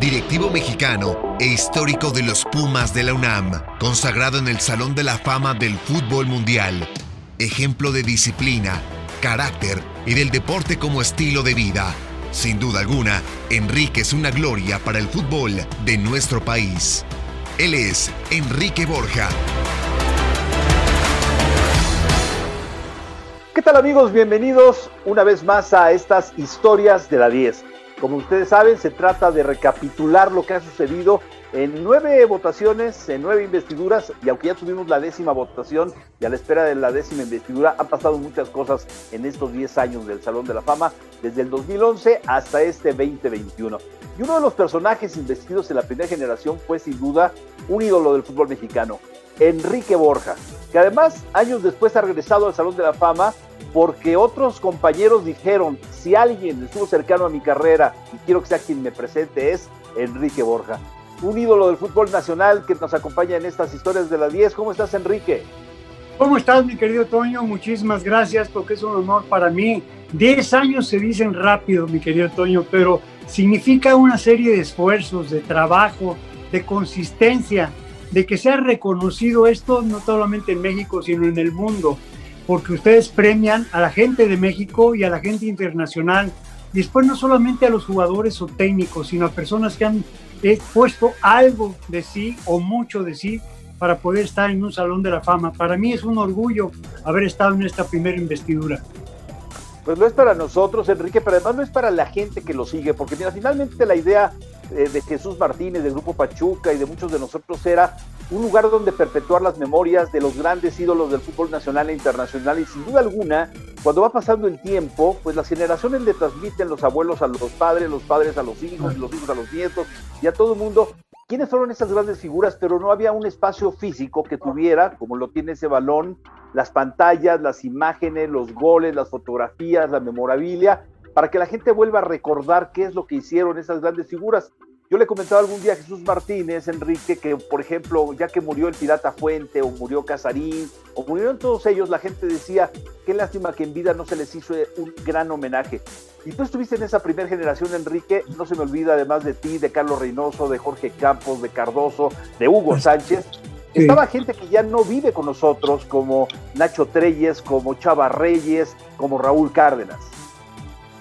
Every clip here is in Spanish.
directivo mexicano e histórico de los Pumas de la UNAM, consagrado en el Salón de la Fama del Fútbol Mundial. Ejemplo de disciplina, carácter y del deporte como estilo de vida. Sin duda alguna, Enrique es una gloria para el fútbol de nuestro país. Él es Enrique Borja. ¿Qué tal amigos? Bienvenidos una vez más a estas historias de la 10. Como ustedes saben, se trata de recapitular lo que ha sucedido en nueve votaciones, en nueve investiduras, y aunque ya tuvimos la décima votación y a la espera de la décima investidura, han pasado muchas cosas en estos 10 años del Salón de la Fama, desde el 2011 hasta este 2021. Y uno de los personajes investidos en la primera generación fue sin duda un ídolo del fútbol mexicano, Enrique Borja, que además años después ha regresado al Salón de la Fama porque otros compañeros dijeron, si alguien estuvo cercano a mi carrera y quiero que sea quien me presente es Enrique Borja, un ídolo del fútbol nacional que nos acompaña en estas historias de la 10. ¿Cómo estás, Enrique? ¿Cómo estás, mi querido Toño? Muchísimas gracias porque es un honor para mí. Diez años se dicen rápido, mi querido Toño, pero significa una serie de esfuerzos, de trabajo, de consistencia, de que sea reconocido esto no solamente en México, sino en el mundo porque ustedes premian a la gente de México y a la gente internacional. Después no solamente a los jugadores o técnicos, sino a personas que han puesto algo de sí o mucho de sí para poder estar en un salón de la fama. Para mí es un orgullo haber estado en esta primera investidura. Pues no es para nosotros, Enrique, pero además no es para la gente que lo sigue, porque mira, finalmente la idea eh, de Jesús Martínez, del Grupo Pachuca y de muchos de nosotros era un lugar donde perpetuar las memorias de los grandes ídolos del fútbol nacional e internacional y sin duda alguna, cuando va pasando el tiempo, pues las generaciones le transmiten los abuelos a los padres, los padres a los hijos, los hijos a los nietos y a todo el mundo. ¿Quiénes fueron esas grandes figuras? Pero no había un espacio físico que tuviera, como lo tiene ese balón, las pantallas, las imágenes, los goles, las fotografías, la memorabilia, para que la gente vuelva a recordar qué es lo que hicieron esas grandes figuras. Yo le comentaba algún día a Jesús Martínez, Enrique, que por ejemplo, ya que murió el Pirata Fuente o murió Casarín o murieron todos ellos, la gente decía, qué lástima que en vida no se les hizo un gran homenaje. Y tú estuviste en esa primera generación, Enrique, no se me olvida además de ti, de Carlos Reynoso, de Jorge Campos, de Cardoso, de Hugo Sánchez. Estaba gente que ya no vive con nosotros, como Nacho Treyes, como Chava Reyes, como Raúl Cárdenas.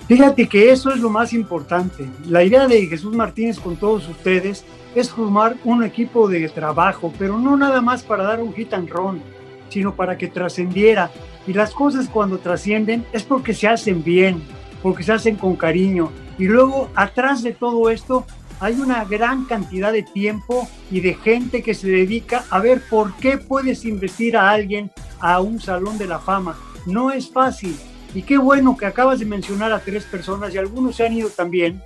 Fíjate que eso es lo más importante. La idea de Jesús Martínez con todos ustedes es formar un equipo de trabajo, pero no nada más para dar un hit and run, sino para que trascendiera. Y las cosas cuando trascienden es porque se hacen bien, porque se hacen con cariño. Y luego, atrás de todo esto, hay una gran cantidad de tiempo y de gente que se dedica a ver por qué puedes investir a alguien a un salón de la fama. No es fácil, y qué bueno que acabas de mencionar a tres personas y algunos se han ido también,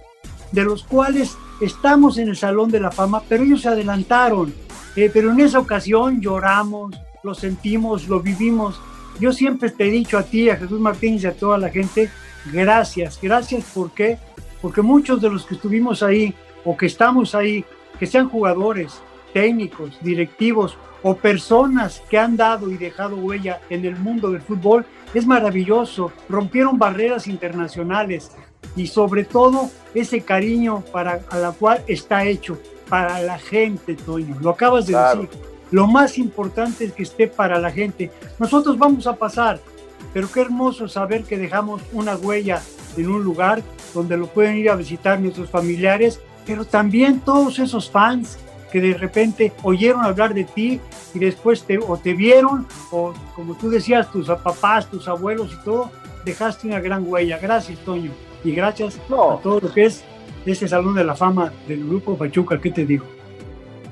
de los cuales estamos en el Salón de la Fama, pero ellos se adelantaron. Eh, pero en esa ocasión lloramos, lo sentimos, lo vivimos. Yo siempre te he dicho a ti, a Jesús Martínez y a toda la gente, gracias, gracias, ¿por qué? Porque muchos de los que estuvimos ahí o que estamos ahí, que sean jugadores, técnicos, directivos o personas que han dado y dejado huella en el mundo del fútbol, es maravilloso. Rompieron barreras internacionales y sobre todo ese cariño para a la cual está hecho para la gente, Toño. Lo acabas de decir. Lo más importante es que esté para la gente. Nosotros vamos a pasar, pero qué hermoso saber que dejamos una huella en un lugar donde lo pueden ir a visitar nuestros familiares, pero también todos esos fans que de repente oyeron hablar de ti y después te, o te vieron, o como tú decías, tus papás, tus abuelos y todo, dejaste una gran huella. Gracias, Toño. Y gracias a todo lo que es ese Salón de la Fama del Grupo Pachuca, ¿qué te digo?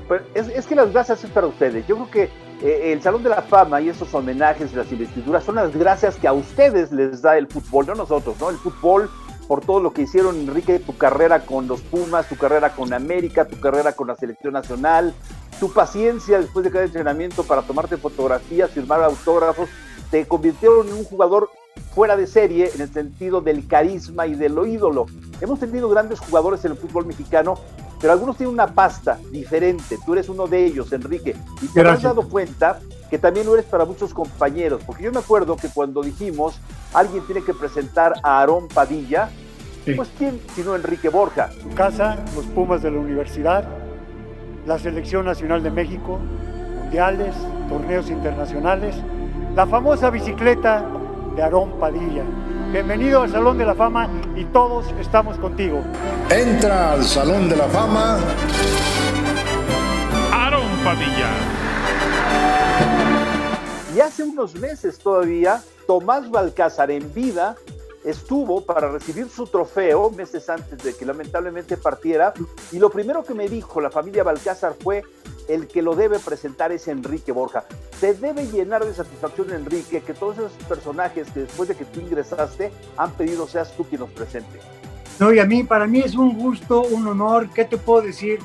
Pues es, que las gracias es para ustedes. Yo creo que eh, el Salón de la Fama y esos homenajes, las investiduras, son las gracias que a ustedes les da el fútbol, no nosotros, ¿no? El fútbol por todo lo que hicieron, Enrique, tu carrera con los Pumas, tu carrera con América, tu carrera con la selección nacional, tu paciencia después de cada entrenamiento para tomarte fotografías, firmar autógrafos, te convirtieron en un jugador fuera de serie en el sentido del carisma y del ídolo. Hemos tenido grandes jugadores en el fútbol mexicano, pero algunos tienen una pasta diferente. Tú eres uno de ellos, Enrique, y te has dado cuenta que también lo eres para muchos compañeros, porque yo me acuerdo que cuando dijimos alguien tiene que presentar a Aarón Padilla, Pues quién sino Enrique Borja. Su casa, los Pumas de la universidad, la Selección Nacional de México, mundiales, torneos internacionales, la famosa bicicleta de Aarón Padilla. Bienvenido al Salón de la Fama y todos estamos contigo. Entra al Salón de la Fama. Aarón Padilla. Y hace unos meses todavía, Tomás Balcázar en vida estuvo para recibir su trofeo meses antes de que lamentablemente partiera y lo primero que me dijo la familia Balcázar fue el que lo debe presentar es Enrique Borja. Te debe llenar de satisfacción Enrique que todos esos personajes que después de que tú ingresaste han pedido seas tú quien los presente. No, y a mí, para mí es un gusto, un honor, ¿qué te puedo decir?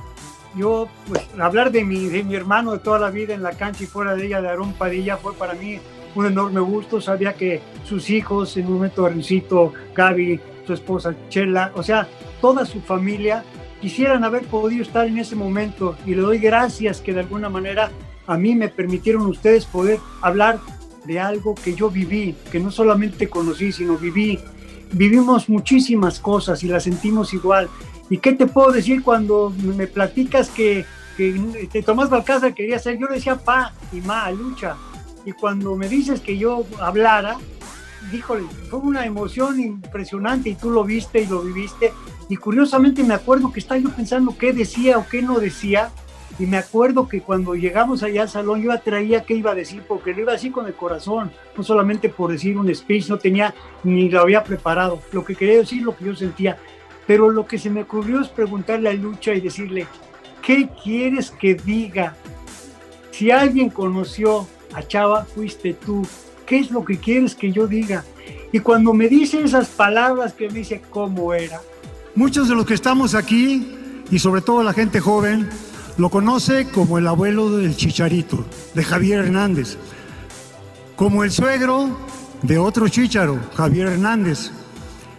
Yo, pues, hablar de mi, de mi hermano de toda la vida en la cancha y fuera de ella, de Aarón Padilla, fue para mí un enorme gusto. Sabía que sus hijos, en un momento Rencito, Gaby, su esposa Chela, o sea, toda su familia quisieran haber podido estar en ese momento y le doy gracias que de alguna manera a mí me permitieron ustedes poder hablar de algo que yo viví, que no solamente conocí, sino viví. Vivimos muchísimas cosas y las sentimos igual. ¿Y qué te puedo decir cuando me platicas que, que Tomás Balcázar quería ser? Yo le decía pa y ma, lucha. Y cuando me dices que yo hablara, díjole, fue una emoción impresionante y tú lo viste y lo viviste. Y curiosamente me acuerdo que estaba yo pensando qué decía o qué no decía. Y me acuerdo que cuando llegamos allá al salón yo atraía qué iba a decir, porque lo iba así con el corazón, no solamente por decir un speech, no tenía ni lo había preparado. Lo que quería decir, lo que yo sentía. Pero lo que se me ocurrió es preguntarle a Lucha y decirle, ¿qué quieres que diga? Si alguien conoció a Chava fuiste tú. ¿Qué es lo que quieres que yo diga? Y cuando me dice esas palabras que me dice cómo era. Muchos de los que estamos aquí, y sobre todo la gente joven, lo conoce como el abuelo del Chicharito, de Javier Hernández, como el suegro de otro Chicharo, Javier Hernández.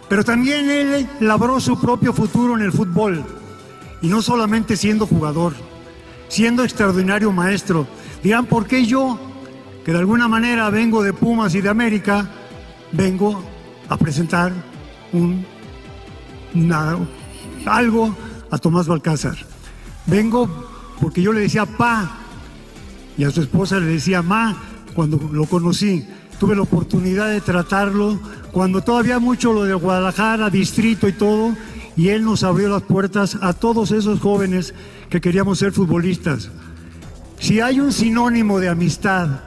Pero también él labró su propio futuro en el fútbol, y no solamente siendo jugador, siendo extraordinario maestro. Dirán, ¿por qué yo? que de alguna manera vengo de Pumas y de América, vengo a presentar un, algo a Tomás Balcázar. Vengo porque yo le decía pa y a su esposa le decía ma cuando lo conocí. Tuve la oportunidad de tratarlo cuando todavía mucho lo de Guadalajara, distrito y todo, y él nos abrió las puertas a todos esos jóvenes que queríamos ser futbolistas. Si hay un sinónimo de amistad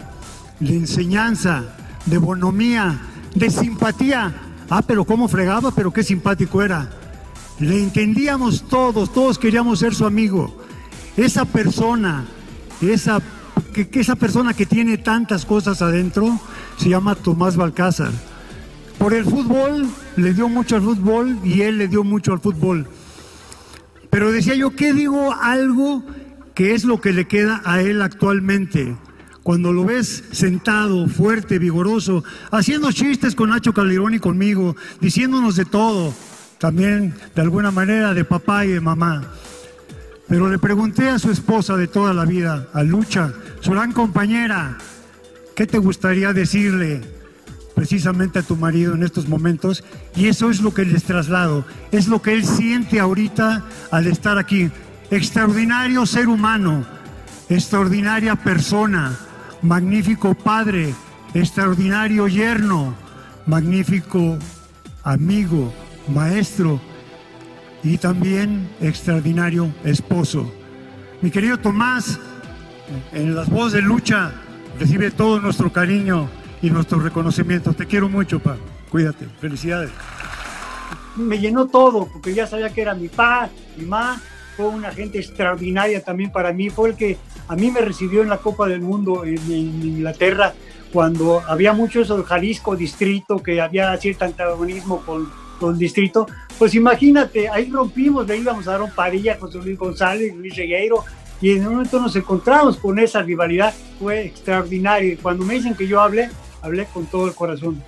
de enseñanza, de bonomía, de simpatía. Ah, pero cómo fregaba, pero qué simpático era. Le entendíamos todos, todos queríamos ser su amigo. Esa persona, esa, que, esa persona que tiene tantas cosas adentro, se llama Tomás Balcázar. Por el fútbol, le dio mucho al fútbol y él le dio mucho al fútbol. Pero decía yo, ¿qué digo algo que es lo que le queda a él actualmente? cuando lo ves sentado, fuerte, vigoroso, haciendo chistes con Nacho Calderón y conmigo, diciéndonos de todo, también de alguna manera de papá y de mamá. Pero le pregunté a su esposa de toda la vida, a Lucha, su gran compañera, ¿qué te gustaría decirle precisamente a tu marido en estos momentos? Y eso es lo que les traslado, es lo que él siente ahorita al estar aquí. Extraordinario ser humano, extraordinaria persona, magnífico padre, extraordinario yerno, magnífico amigo, maestro y también extraordinario esposo. Mi querido Tomás, en las voces de lucha recibe todo nuestro cariño y nuestro reconocimiento. Te quiero mucho, pa. Cuídate. Felicidades. Me llenó todo, porque ya sabía que era mi pa, mi ma, fue una gente extraordinaria también para mí, fue el que a mí me recibió en la Copa del Mundo en, Inglaterra cuando había mucho eso del Jalisco distrito, que había cierto antagonismo con, con el distrito, pues imagínate, ahí rompimos, le íbamos a dar un Padilla, José Luis González, Luis Regueiro, y en un momento nos encontramos con esa rivalidad, fue extraordinario. Y cuando me dicen que yo hablé, hablé con todo el corazón.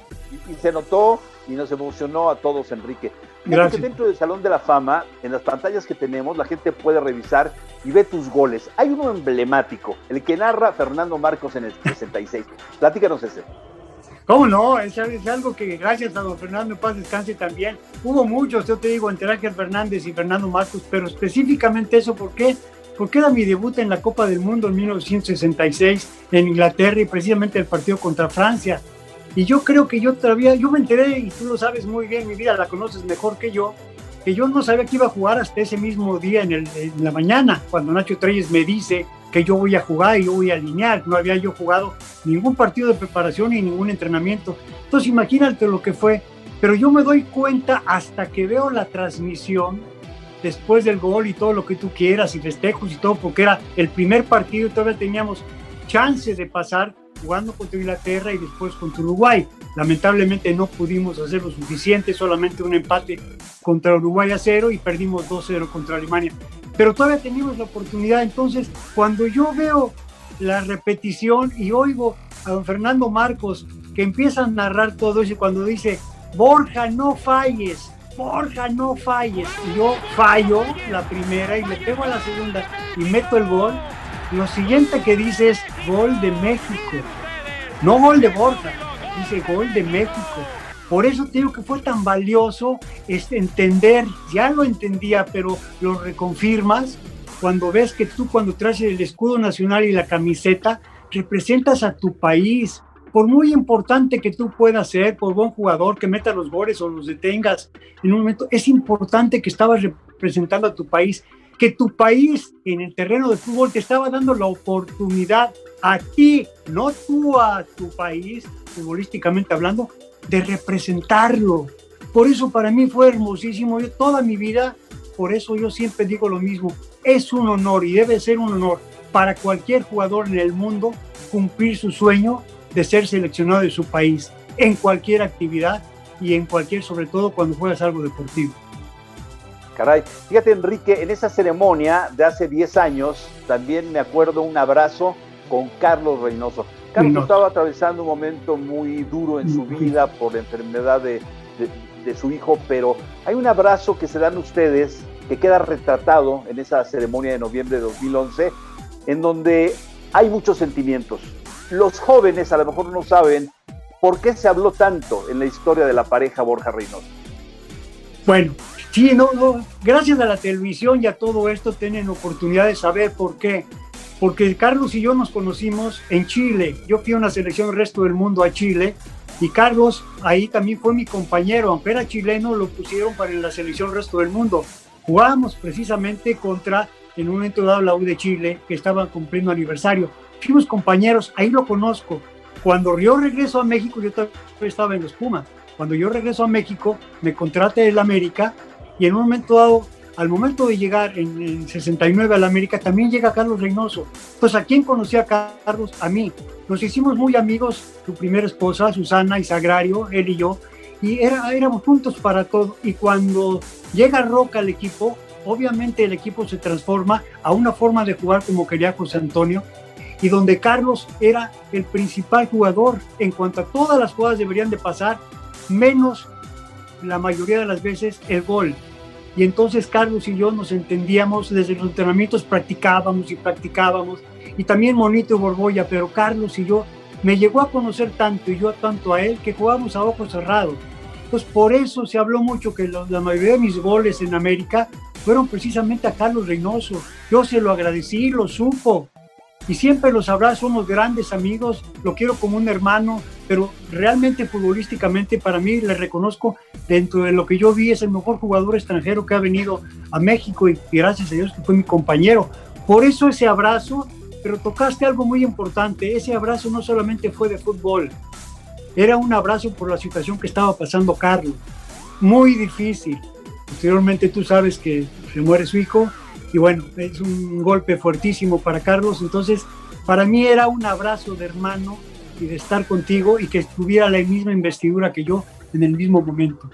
Y se notó y nos emocionó a todos, Enrique. Gracias. dentro del Salón de la Fama, en las pantallas que tenemos, la gente puede revisar y ve tus goles. Hay uno emblemático, el que narra Fernando Marcos en el 66. Platícanos ese. ¿Cómo no? Es, algo que gracias a don Fernando Paz Descanse también. Hubo muchos, yo te digo, entre Ángel Fernández y Fernando Marcos, pero específicamente eso, ¿por qué? Porque era mi debut en la Copa del Mundo en 1966 en Inglaterra y precisamente el partido contra Francia. Y yo creo que yo todavía, yo me enteré, y tú lo sabes muy bien, mi vida la conoces mejor que yo, que yo no sabía que iba a jugar hasta ese mismo día en, en la mañana, cuando Nacho Treyes me dice que yo voy a jugar y yo voy a alinear. No había yo jugado ningún partido de preparación ni ningún entrenamiento. Entonces imagínate lo que fue. Pero yo me doy cuenta hasta que veo la transmisión después del gol y todo lo que tú quieras y festejos y todo, porque era el primer partido y todavía teníamos chance de pasar jugando contra Inglaterra y después contra Uruguay. Lamentablemente no pudimos hacer lo suficiente, solamente un empate contra Uruguay a cero y perdimos 2-0 contra Alemania pero todavía teníamos la oportunidad. Entonces, cuando yo veo la repetición y oigo a don Fernando Marcos que empieza a narrar todo eso y cuando dice, Borja, no falles, Borja, no falles, y yo fallo la primera y le pego a la segunda y meto el gol, lo siguiente que dice es gol de México, no gol de Borja, dice gol de México. Por eso te digo que fue tan valioso este, entender, ya lo entendía, pero lo reconfirmas cuando ves que tú cuando traes el escudo nacional y la camiseta, representas a tu país. Por muy importante que tú puedas ser, por buen jugador, que meta los goles o los detengas en un momento, es importante que estabas representando a tu país, que tu país en el terreno de fútbol te estaba dando la oportunidad a ti, no tú a tu país, futbolísticamente hablando, de representarlo. Por eso para mí fue hermosísimo. Yo toda mi vida, por eso yo siempre digo lo mismo, es un honor y debe ser un honor para cualquier jugador en el mundo cumplir su sueño de ser seleccionado de su país en cualquier actividad y en cualquier, sobre todo cuando juegas algo deportivo. Caray, fíjate Enrique, en esa ceremonia de hace 10 años también me acuerdo un abrazo con Carlos Reynoso. Carlos estaba atravesando un momento muy duro en su vida por la enfermedad de, su hijo, pero hay un abrazo que se dan ustedes que queda retratado en esa ceremonia de noviembre de 2011, en donde hay muchos sentimientos. Los jóvenes a lo mejor no saben por qué se habló tanto en la historia de la pareja Borja Reynoso. Bueno, sí, no, no, gracias a la televisión y a todo esto tienen oportunidad de saber por qué porque Carlos y yo nos conocimos en Chile. Yo fui a una selección del resto del mundo a Chile y Carlos ahí también fue mi compañero, aunque era chileno, lo pusieron para la selección del resto del mundo. Jugábamos precisamente contra, en un momento dado, la U de Chile, que estaba cumpliendo aniversario. Fuimos compañeros, ahí lo conozco. Cuando yo regreso a México, yo estaba en los Pumas. Cuando yo regreso a México, me contraté el América y en un momento dado al momento de llegar en, 69 a la América, también llega Carlos Reynoso. Pues a quién conocía a Carlos? A mí. Nos hicimos muy amigos, su primera esposa, Susana y Sagrario, él y yo, y era, éramos juntos para todo. Y cuando llega Roca al equipo, obviamente el equipo se transforma a una forma de jugar como quería José Antonio, y donde Carlos era el principal jugador en cuanto a todas las jugadas deberían de pasar, menos la mayoría de las veces el gol. Y entonces Carlos y yo nos entendíamos, desde los entrenamientos practicábamos y practicábamos, y también Monito y Borbolla, pero Carlos y yo me llegó a conocer tanto y yo tanto a él que jugábamos a ojos cerrados. Entonces por eso se habló mucho que la mayoría de mis goles en América fueron precisamente a Carlos Reynoso. Yo se lo agradecí, lo supo, y siempre los sabrá, somos grandes amigos, lo quiero como un hermano, pero realmente futbolísticamente para mí le reconozco dentro de lo que yo vi es el mejor jugador extranjero que ha venido a México y, gracias a Dios que fue mi compañero. Por eso ese abrazo, pero tocaste algo muy importante, ese abrazo no solamente fue de fútbol, era un abrazo por la situación que estaba pasando Carlos, muy difícil. Posteriormente tú sabes que se muere su hijo, y bueno, es un golpe fuertísimo para Carlos. Entonces, para mí era un abrazo de hermano y de estar contigo y que estuviera la misma investidura que yo en el mismo momento.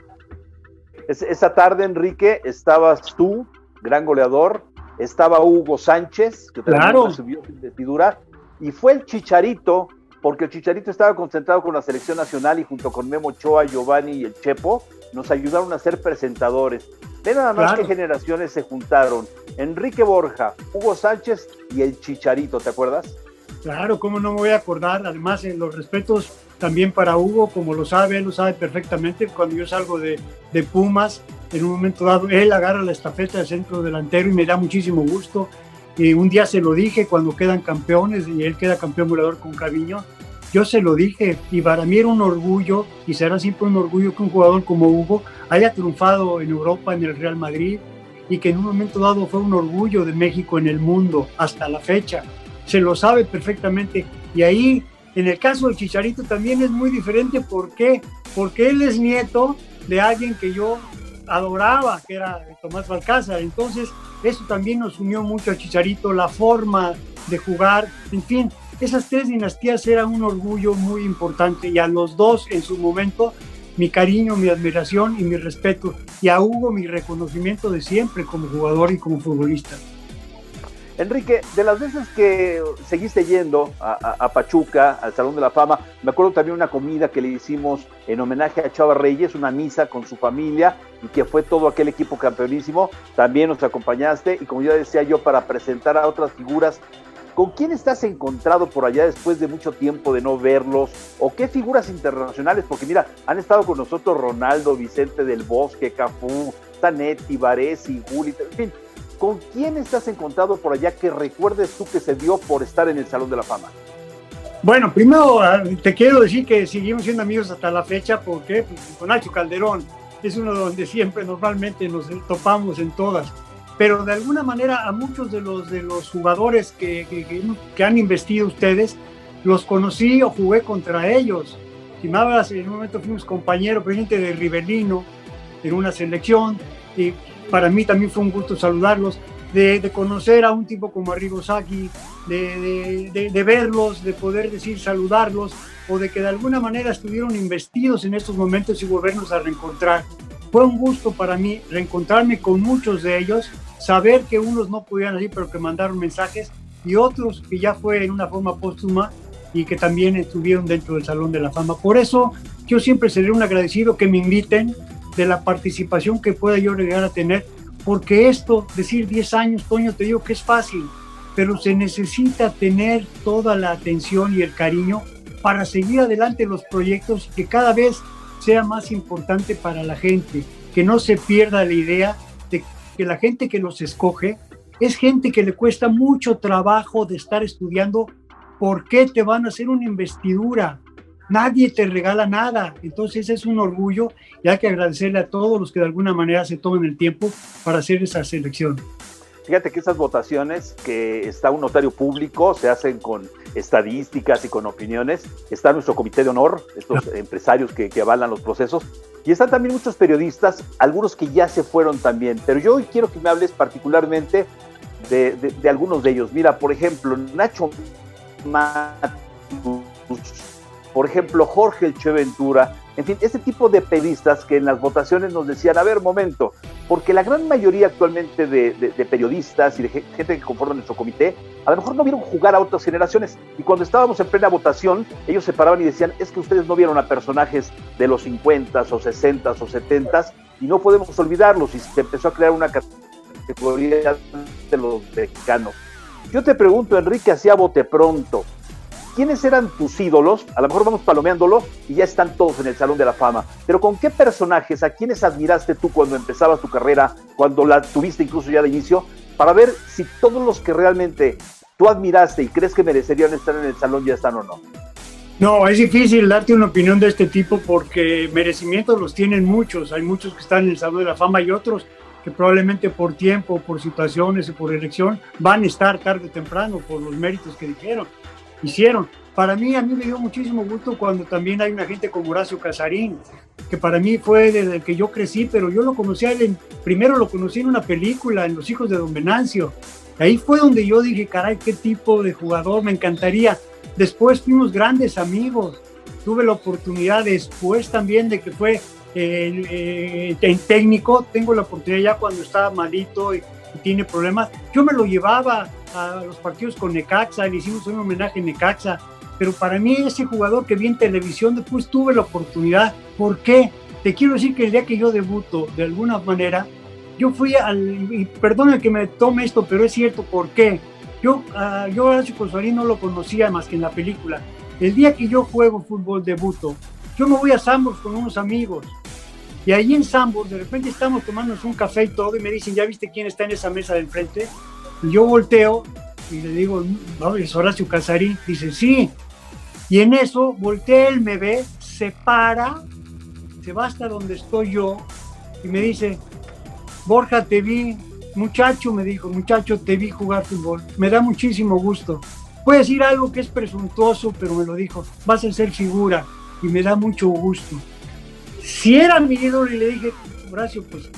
esa tarde, Enrique, estabas tú, gran goleador, estaba Hugo Sánchez, que también subió su investidura, y fue el Chicharito, porque el Chicharito estaba concentrado con la selección nacional y junto con Memo Ochoa, Giovanni y el Chepo, nos ayudaron a ser presentadores. Ve nada más qué generaciones se juntaron. Enrique Borja, Hugo Sánchez y el Chicharito, ¿te acuerdas? Claro, cómo no me voy a acordar. Además, en los respetos también para Hugo, como lo sabe, él lo sabe perfectamente, cuando yo salgo de, de Pumas, en un momento dado, él agarra la estafeta de centro delantero y me da muchísimo gusto. Y un día se lo dije cuando quedan campeones y él queda campeón volador con Caviño. Yo se lo dije y para mí era un orgullo y será siempre un orgullo que un jugador como Hugo haya triunfado en Europa, en el Real Madrid y que en un momento dado fue un orgullo de México en el mundo hasta la fecha. Se lo sabe perfectamente y ahí en el caso del Chicharito también es muy diferente. ¿Por qué? Porque él es nieto de alguien que yo adoraba, que era Tomás Balcázar. Entonces, eso también nos unió mucho a Chicharito, la forma de jugar, en fin, esas tres dinastías eran un orgullo muy importante y a los dos en su momento mi cariño, mi admiración y mi respeto y a Hugo mi reconocimiento de siempre como jugador y como futbolista. Enrique, de las veces que seguiste yendo a, Pachuca, al Salón de la Fama, me acuerdo también una comida que le hicimos en homenaje a Chava Reyes, una misa con su familia y que fue todo aquel equipo campeonísimo. También nos acompañaste y como ya decía yo, para presentar a otras figuras. ¿Con quién estás encontrado por allá después de mucho tiempo de no verlos? ¿O qué figuras internacionales? Porque mira, han estado con nosotros Ronaldo, Vicente del Bosque, Cafú, Zanetti, Varesi, Gulli, en fin ¿Con quién estás encontrado por allá que recuerdes tú que se dio por estar en el Salón de la Fama? Bueno, primero ah, te quiero decir que seguimos siendo amigos hasta la fecha porque pues, con Nacho Calderón es uno donde siempre normalmente nos topamos en todas. Pero de alguna manera a muchos de los, de los jugadores que, que, han investido ustedes, los conocí o jugué contra ellos. Si me hablas, en un momento fuimos compañeros, presidente de Rivelino en una selección, y para mí también fue un gusto saludarlos, de, conocer a un tipo como Arrigo Saki, de, de, verlos, de poder decir saludarlos, o de que de alguna manera estuvieron investidos en estos momentos y volvernos a reencontrar. Fue un gusto para mí reencontrarme con muchos de ellos, saber que unos no podían ir, pero que mandaron mensajes, y otros que ya fue en una forma póstuma y que también estuvieron dentro del Salón de la Fama. Por eso yo siempre seré un agradecido que me inviten, de la participación que pueda yo llegar a tener, porque esto, decir 10 años, Toño, te digo que es fácil, pero se necesita tener toda la atención y el cariño para seguir adelante los proyectos que cada vez sea más importante para la gente, que no se pierda la idea de que la gente que los escoge es gente que le cuesta mucho trabajo de estar estudiando por qué te van a hacer una investidura, nadie te regala nada. Entonces es un orgullo y hay que agradecerle a todos los que de alguna manera se tomen el tiempo para hacer esa selección. Fíjate que esas votaciones que está un notario público se hacen con estadísticas y con opiniones. Está nuestro comité de honor, estos empresarios que, avalan los procesos. Y están también muchos periodistas, algunos que ya se fueron también. Pero yo hoy quiero que me hables particularmente de, de algunos de ellos. Mira, por ejemplo, Nacho Matus por ejemplo, Jorge El Che Ventura, en fin, ese tipo de periodistas que en las votaciones nos decían, a ver, momento, porque la gran mayoría actualmente de, periodistas y de gente que conforma nuestro comité, a lo mejor no vieron jugar a otras generaciones. Y cuando estábamos en plena votación, ellos se paraban y decían, es que ustedes no vieron a personajes de los 50 o 60 o 70 y no podemos olvidarlos. Y se empezó a crear una categoría de los mexicanos. Yo te pregunto, Enrique, hacía bote pronto, ¿quiénes eran tus ídolos? A lo mejor vamos palomeándolo y ya están todos en el Salón de la Fama. Pero ¿con qué personajes, a quiénes admiraste tú cuando empezabas tu carrera, cuando la tuviste incluso ya de inicio, para ver si todos los que realmente tú admiraste y crees que merecerían estar en el salón ya están o no? No, es difícil darte una opinión de este tipo porque merecimientos los tienen muchos. Hay muchos que están en el Salón de la Fama y otros que probablemente por tiempo, por situaciones y por elección van a estar tarde o temprano por los méritos que dijeron hicieron. Para mí, a mí me dio muchísimo gusto cuando también hay una gente como Horacio Casarín, que para mí fue desde que yo crecí, pero yo lo conocí a él, primero lo conocí en una película, en Los Hijos de Don Venancio. Ahí fue donde yo dije, caray, qué tipo de jugador, me encantaría. Después fuimos grandes amigos. Tuve la oportunidad después también de que fue eh, eh, en técnico, tengo la oportunidad ya cuando estaba malito y tiene problemas. Yo me lo llevaba a los partidos con Necaxa, le hicimos un homenaje a Necaxa, pero para mí ese jugador que vi en televisión, después tuve la oportunidad. ¿Por qué? Te quiero decir que el día que yo debuto, de alguna manera, yo fui al, y perdona que me tome esto, pero es cierto, ¿por qué? Yo, uh, yo Horacio no lo conocía más que en la película, El día que yo juego fútbol debuto, yo me voy a Sambors con unos amigos. Y ahí en Sambors, de repente estamos tomándonos un café y todo, y me dicen, ¿ya viste quién está en esa mesa del frente? Y yo volteo y le digo, es Horacio Casarín. Dice, sí. Y en eso voltea él, me ve, se para, se va hasta donde estoy yo y me dice, Borja, te vi, muchacho, me dijo, muchacho, te vi jugar fútbol. Me da muchísimo gusto. Puede decir algo que es presuntuoso, pero me lo dijo, vas a ser figura y me da mucho gusto. Si era mi ídolo y le dije, Horacio, pues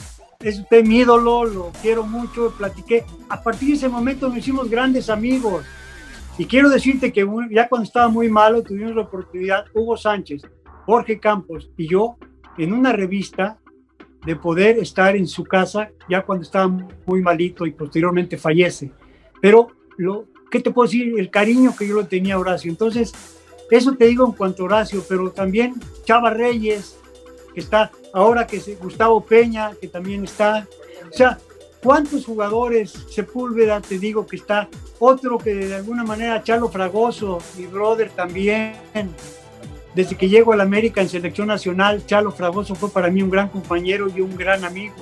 es usted mi ídolo, lo quiero mucho, platiqué. A partir de ese momento nos hicimos grandes amigos. Y quiero decirte que ya cuando estaba muy malo tuvimos la oportunidad, Hugo Sánchez, Jorge Campos y yo, en una revista, de poder estar en su casa ya cuando estaba muy malito y posteriormente fallece. Pero, lo, ¿qué te puedo decir? El cariño que yo lo tenía a Horacio. Entonces, eso te digo en cuanto a Horacio, pero también Chava Reyes, que está ahora que es Gustavo Peña, que también está. O sea, ¿cuántos jugadores? Sepúlveda, te digo que está. Otro que de alguna manera, Chalo Fragoso, mi brother también. Desde que llego a la América en selección nacional, Chalo Fragoso fue para mí un gran compañero y un gran amigo.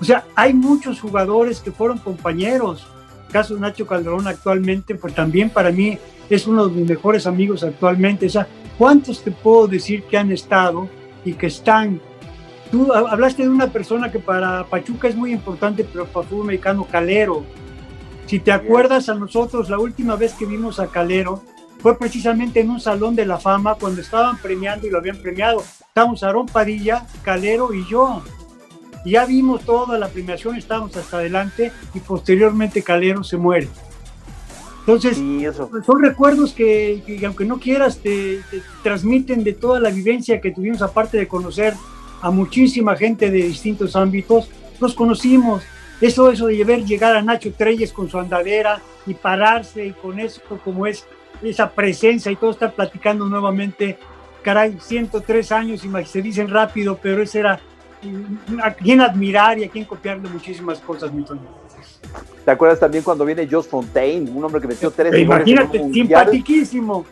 O sea, hay muchos jugadores que fueron compañeros. El caso de Nacho Calderón actualmente, pues también para mí es uno de mis mejores amigos actualmente. O sea, ¿cuántos te puedo decir que han estado y que están? Tú hablaste de una persona que para Pachuca es muy importante, pero para fútbol mexicano, Calero. Si te acuerdas a nosotros, la última vez que vimos a Calero, fue precisamente en un salón de la fama cuando estaban premiando y lo habían premiado. Estábamos Aarón Padilla, Calero y yo. ya vimos toda la premiación, estábamos hasta adelante y posteriormente Calero se muere. Entonces, son recuerdos que, aunque no quieras, te, transmiten de toda la vivencia que tuvimos, aparte de conocer a muchísima gente de distintos ámbitos, nos conocimos. Eso, eso de llevar, llegar a Nacho Treyes con su andadera y pararse y con eso como es esa presencia y todo estar platicando nuevamente. Caray, 103 años y se dicen rápido, pero ese era a quien admirar y a quien copiarle muchísimas cosas, mi ¿Te acuerdas también cuando viene Jos Fontaine, un hombre que metió tres Imagínate, simpatiquísimo.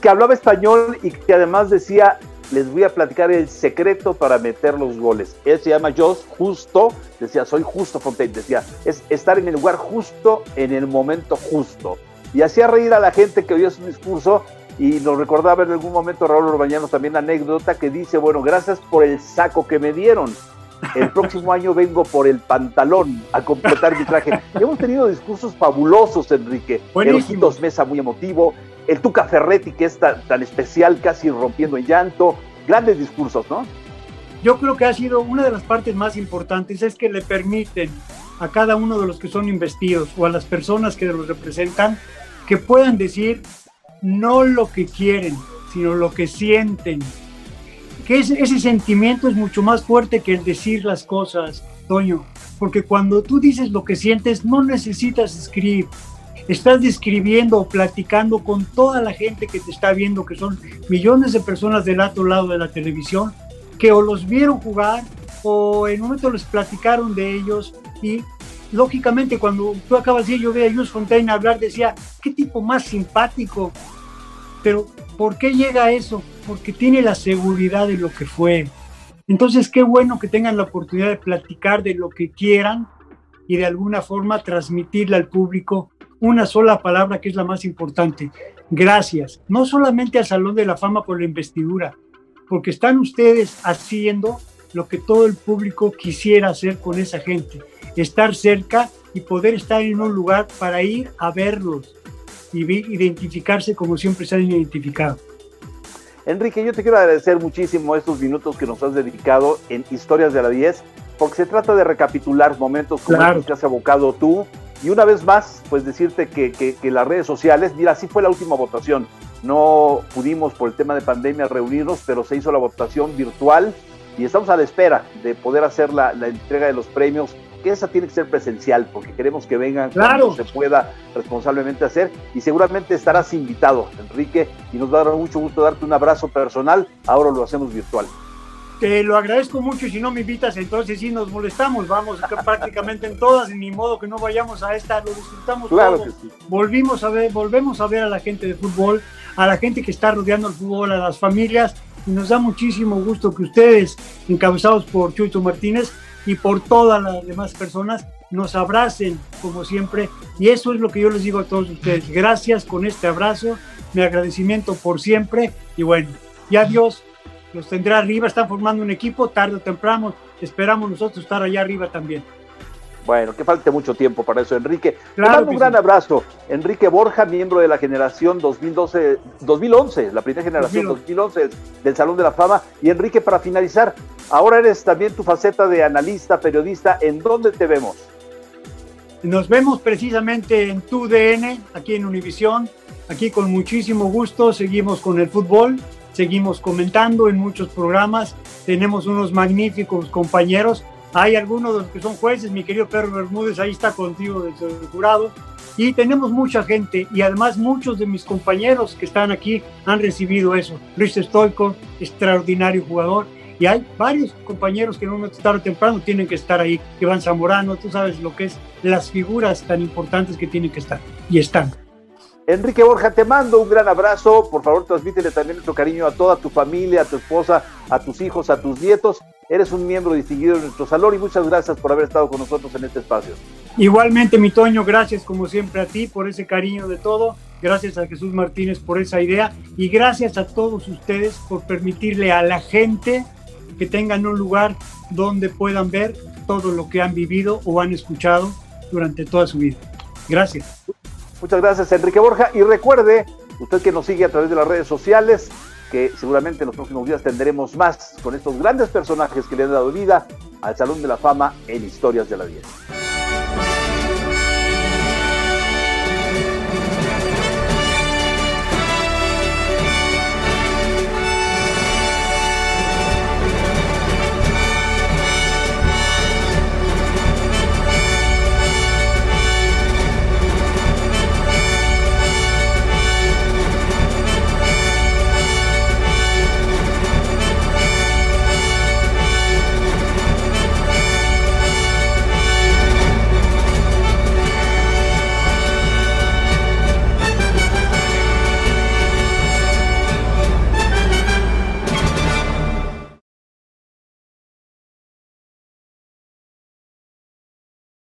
Que hablaba español y que además decía, les voy a platicar el secreto para meter los goles. Él se llama Jos Justo, decía, soy Justo Fontaine, decía, es estar en el lugar justo, en el momento justo y hacía reír a la gente que oía su discurso y nos recordaba en algún momento Raúl Urbañano también la anécdota que dice, bueno, gracias por el saco que me dieron. El próximo año vengo por el pantalón a completar mi traje. Hemos tenido discursos fabulosos, Enrique. Erojitos Mesa muy emotivo, el Tuca Ferretti que es tan, tan especial, casi rompiendo en llanto. Grandes discursos, ¿no? Yo creo que ha sido una de las partes más importantes, es que le permiten a cada uno de los que son investidos o a las personas que los representan que puedan decir no lo que quieren, sino lo que sienten. Que ese, sentimiento es mucho más fuerte que el decir las cosas, Toño, porque cuando tú dices lo que sientes no necesitas escribir. Estás describiendo o platicando con toda la gente que te está viendo, que son millones de personas del otro lado de la televisión, que o los vieron jugar o en un momento les platicaron de ellos y lógicamente cuando tú acabas de decir, yo veía a Jus Fontaine hablar, decía, qué tipo más simpático. Pero, ¿por qué llega eso? Porque tiene la seguridad de lo que fue. Entonces, qué bueno que tengan la oportunidad de platicar de lo que quieran y de alguna forma transmitirle al público una sola palabra que es la más importante. Gracias. No solamente al Salón de la Fama por la investidura, porque están ustedes haciendo lo que todo el público quisiera hacer con esa gente estar cerca y poder estar en un lugar para ir a verlos y identificarse como siempre se han identificado. Enrique, yo te quiero agradecer muchísimo estos minutos que nos has dedicado en Historias de la 10, porque se trata de recapitular momentos como los que has abocado tú. Y una vez más, pues decirte que, que, que, las redes sociales, mira, así fue la última votación. No pudimos por el tema de pandemia reunirnos, pero se hizo la votación virtual y estamos a la espera de poder hacer la, la entrega de los premios que esa tiene que ser presencial, porque queremos que vengan claro. se pueda responsablemente hacer. Y seguramente estarás invitado, Enrique, y nos va a dar mucho gusto darte un abrazo personal. Ahora lo hacemos virtual. te lo agradezco mucho y si no me invitas, entonces sí nos molestamos. Vamos prácticamente en todas, ni modo que no vayamos a esta, lo disfrutamos claro Volvimos a ver, volvemos a ver a la gente de fútbol, a la gente que está rodeando el fútbol, a las familias, y nos da muchísimo gusto que ustedes, encabezados por Chucho Martínez y por todas las demás personas, nos abracen como siempre. Y eso es lo que yo les digo a todos ustedes. Gracias con este abrazo, mi agradecimiento por siempre y bueno, y adiós los tendrá arriba, están formando un equipo, tarde o temprano esperamos nosotros estar allá arriba también. Bueno, que falte mucho tiempo para eso, Enrique. Te mando un gran abrazo. Enrique Borja, miembro de la generación 2012, 2011, la primera generación 2011 del Salón de la Fama. Y Enrique, para finalizar, ahora eres también tu faceta de analista, periodista. ¿En dónde te vemos? Nos vemos precisamente en tu DN, aquí en Univisión. Aquí con muchísimo gusto seguimos con el fútbol seguimos comentando en muchos programas, tenemos unos magníficos compañeros, hay algunos de los que son jueces, mi querido Pedro Bermúdez, ahí está contigo del jurado, y tenemos mucha gente y además muchos de mis compañeros que están aquí han recibido eso. Luis Stoico, extraordinario jugador, y hay varios compañeros que en un tarde o temprano tienen que estar ahí. Iván Zamorano, tú sabes lo que es las figuras tan importantes que tienen que estar y están. Enrique Borja, te mando un gran abrazo. Por favor, transmítele también nuestro cariño a toda tu familia, a tu esposa, a tus hijos, a tus nietos. Eres un miembro distinguido de nuestro salón y muchas gracias por haber estado con nosotros en este espacio. Igualmente, mi Toño, gracias como siempre a ti por ese cariño de todo. Gracias a Jesús Martínez por esa idea y gracias a todos ustedes por permitirle a la gente que tengan un lugar donde puedan ver todo lo que han vivido o han escuchado durante toda su vida. Gracias. Muchas gracias, Enrique Borja. Y recuerde, usted que nos sigue a través de las redes sociales, que seguramente en los próximos días tendremos más con estos grandes personajes que le han dado vida al Salón de la Fama en Historias de la Vida.